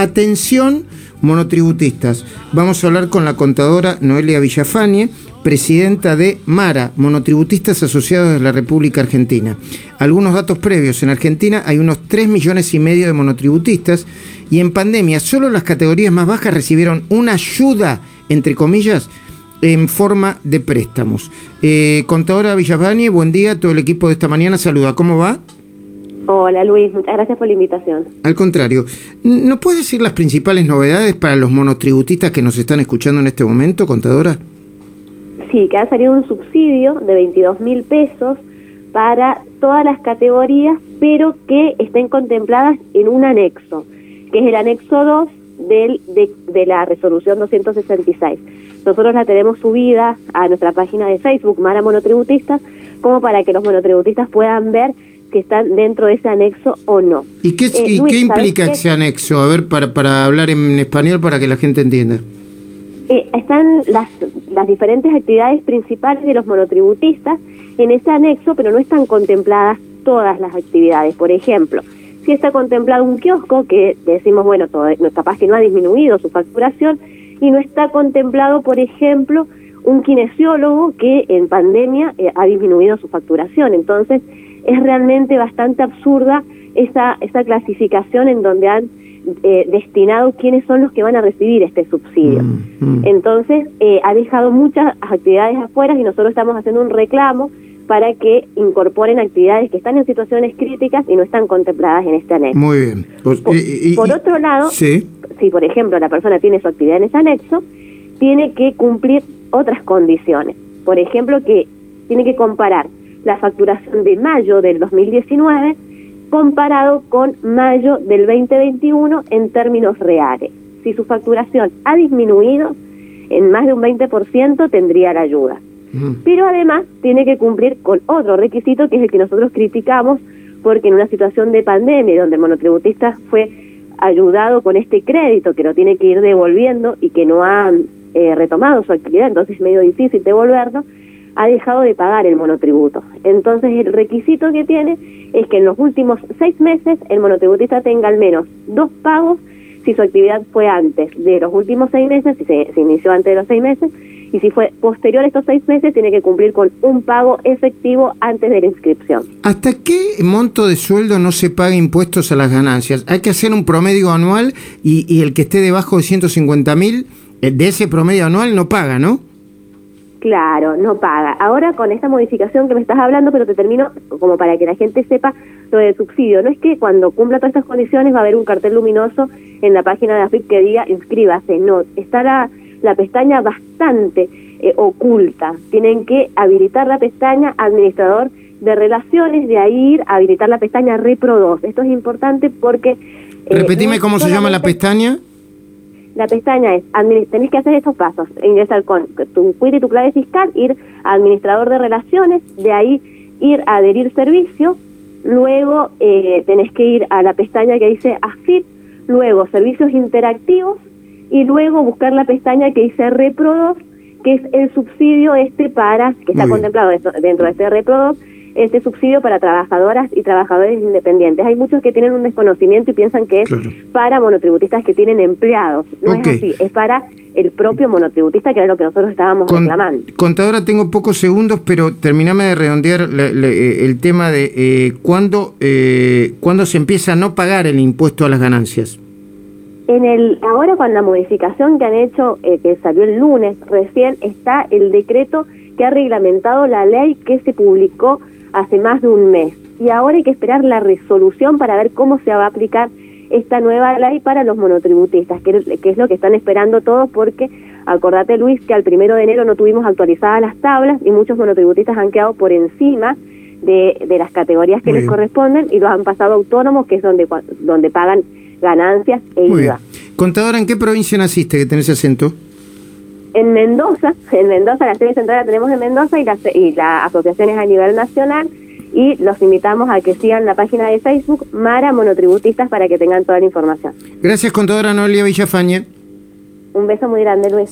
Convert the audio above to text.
Atención, monotributistas. Vamos a hablar con la contadora Noelia Villafañe, presidenta de MARA, Monotributistas Asociados de la República Argentina. Algunos datos previos. En Argentina hay unos 3 millones y medio de monotributistas y en pandemia solo las categorías más bajas recibieron una ayuda, entre comillas, en forma de préstamos. Eh, contadora Villafañe, buen día. Todo el equipo de esta mañana saluda. ¿Cómo va? Hola Luis, muchas gracias por la invitación. Al contrario, ¿nos puede decir las principales novedades para los monotributistas que nos están escuchando en este momento, contadora? Sí, que ha salido un subsidio de 22 mil pesos para todas las categorías, pero que estén contempladas en un anexo, que es el anexo 2 del, de, de la resolución 266. Nosotros la tenemos subida a nuestra página de Facebook, Mara Monotributistas, como para que los monotributistas puedan ver que están dentro de ese anexo o no. ¿Y qué, Eh, y Luis, qué implica ¿sabes ese anexo? A ver, para, para hablar en español para que la gente entienda. Eh, están las, las diferentes actividades principales de los monotributistas en ese anexo, pero no están contempladas todas las actividades. Por ejemplo, si está contemplado un kiosco, que decimos, bueno, todo, capaz que no ha disminuido su facturación, y no está contemplado, por ejemplo, un kinesiólogo que en pandemia eh, ha disminuido su facturación. Entonces, es realmente bastante absurda esa, esa clasificación en donde han eh, destinado quiénes son los que van a recibir este subsidio. Mm, mm. Entonces, eh, ha dejado muchas actividades afuera y nosotros estamos haciendo un reclamo para que incorporen actividades que están en situaciones críticas y no están contempladas en este anexo. Muy bien. Pues, Por, y- y- por y- otro lado, Sí. si por ejemplo la persona tiene su actividad en ese anexo, tiene que cumplir otras condiciones. Por ejemplo, que tiene que comparar la facturación de mayo del 2019 comparado con mayo del 2021 en términos reales. Si su facturación ha disminuido en más de un 20%, tendría la ayuda. Mm. Pero además tiene que cumplir con otro requisito que es el que nosotros criticamos porque en una situación de pandemia donde el monotributista fue ayudado con este crédito que lo tiene que ir devolviendo y que no ha eh, retomado su actividad, entonces es medio difícil devolverlo, ha dejado de pagar el monotributo. Entonces el requisito que tiene es que en los últimos seis meses el monotributista tenga al menos dos pagos si su actividad fue antes de los últimos seis meses, si se, inició antes de los seis meses, y si fue posterior a estos seis meses, tiene que cumplir con un pago efectivo antes de la inscripción. ¿Hasta qué monto de sueldo no se paga impuestos a las ganancias? Hay que hacer un promedio anual y, el que esté debajo de 150 mil, de ese promedio anual no paga, ¿no? Claro, no paga. Ahora con esta modificación que me estás hablando, pero te termino como para que la gente sepa lo del subsidio. No es que cuando cumpla todas estas condiciones va a haber un cartel luminoso en la página de AFIP que diga inscríbase. No, está la, la pestaña bastante eh, oculta. Tienen que habilitar la pestaña administrador de relaciones, de ahí ir a habilitar la pestaña Repro 2. Esto es importante porque... eh, Repetime no cómo se llama la pestaña. La pestaña es, tenés que hacer estos pasos, ingresar con tu cuida y tu clave fiscal, ir a administrador de relaciones, de ahí ir a adherir servicio, luego eh, tenés que ir a la pestaña que dice AFIP, luego servicios interactivos y luego buscar la pestaña que dice Repro 2, que es el subsidio este para, que está bien. contemplado dentro- de este Repro 2, este subsidio para trabajadoras y trabajadores independientes. Hay muchos que tienen un desconocimiento y piensan que es Claro. para monotributistas que tienen empleados. No es así, es para el propio monotributista, que era lo que nosotros estábamos Con- reclamando. contadora, tengo pocos segundos, pero terminame de redondear la- la- eh, el tema de eh, cuándo, eh, cuándo se empieza a no pagar el impuesto a las ganancias. En el ahora con la modificación que han hecho, eh, que salió el lunes recién, está el decreto que ha reglamentado la ley que se publicó hace más de un mes. Y ahora hay que esperar la resolución para ver cómo se va a aplicar esta nueva ley para los monotributistas, que, que es lo que están esperando todos, porque acordate Luis que al primero de enero no tuvimos actualizadas las tablas y muchos monotributistas han quedado por encima de, de las categorías que Muy les bien. corresponden y los han pasado a autónomos, que es donde, donde pagan ganancias e. IVA. Contadora, ¿en qué provincia naciste que tenés acento? En Mendoza, en Mendoza, la sede central la tenemos en Mendoza y la, y la asociación es a nivel nacional y los invitamos a que sigan la página de Facebook Mara Monotributistas para que tengan toda la información. Gracias, contadora Noelia Villafañe. Un beso muy grande, Luis.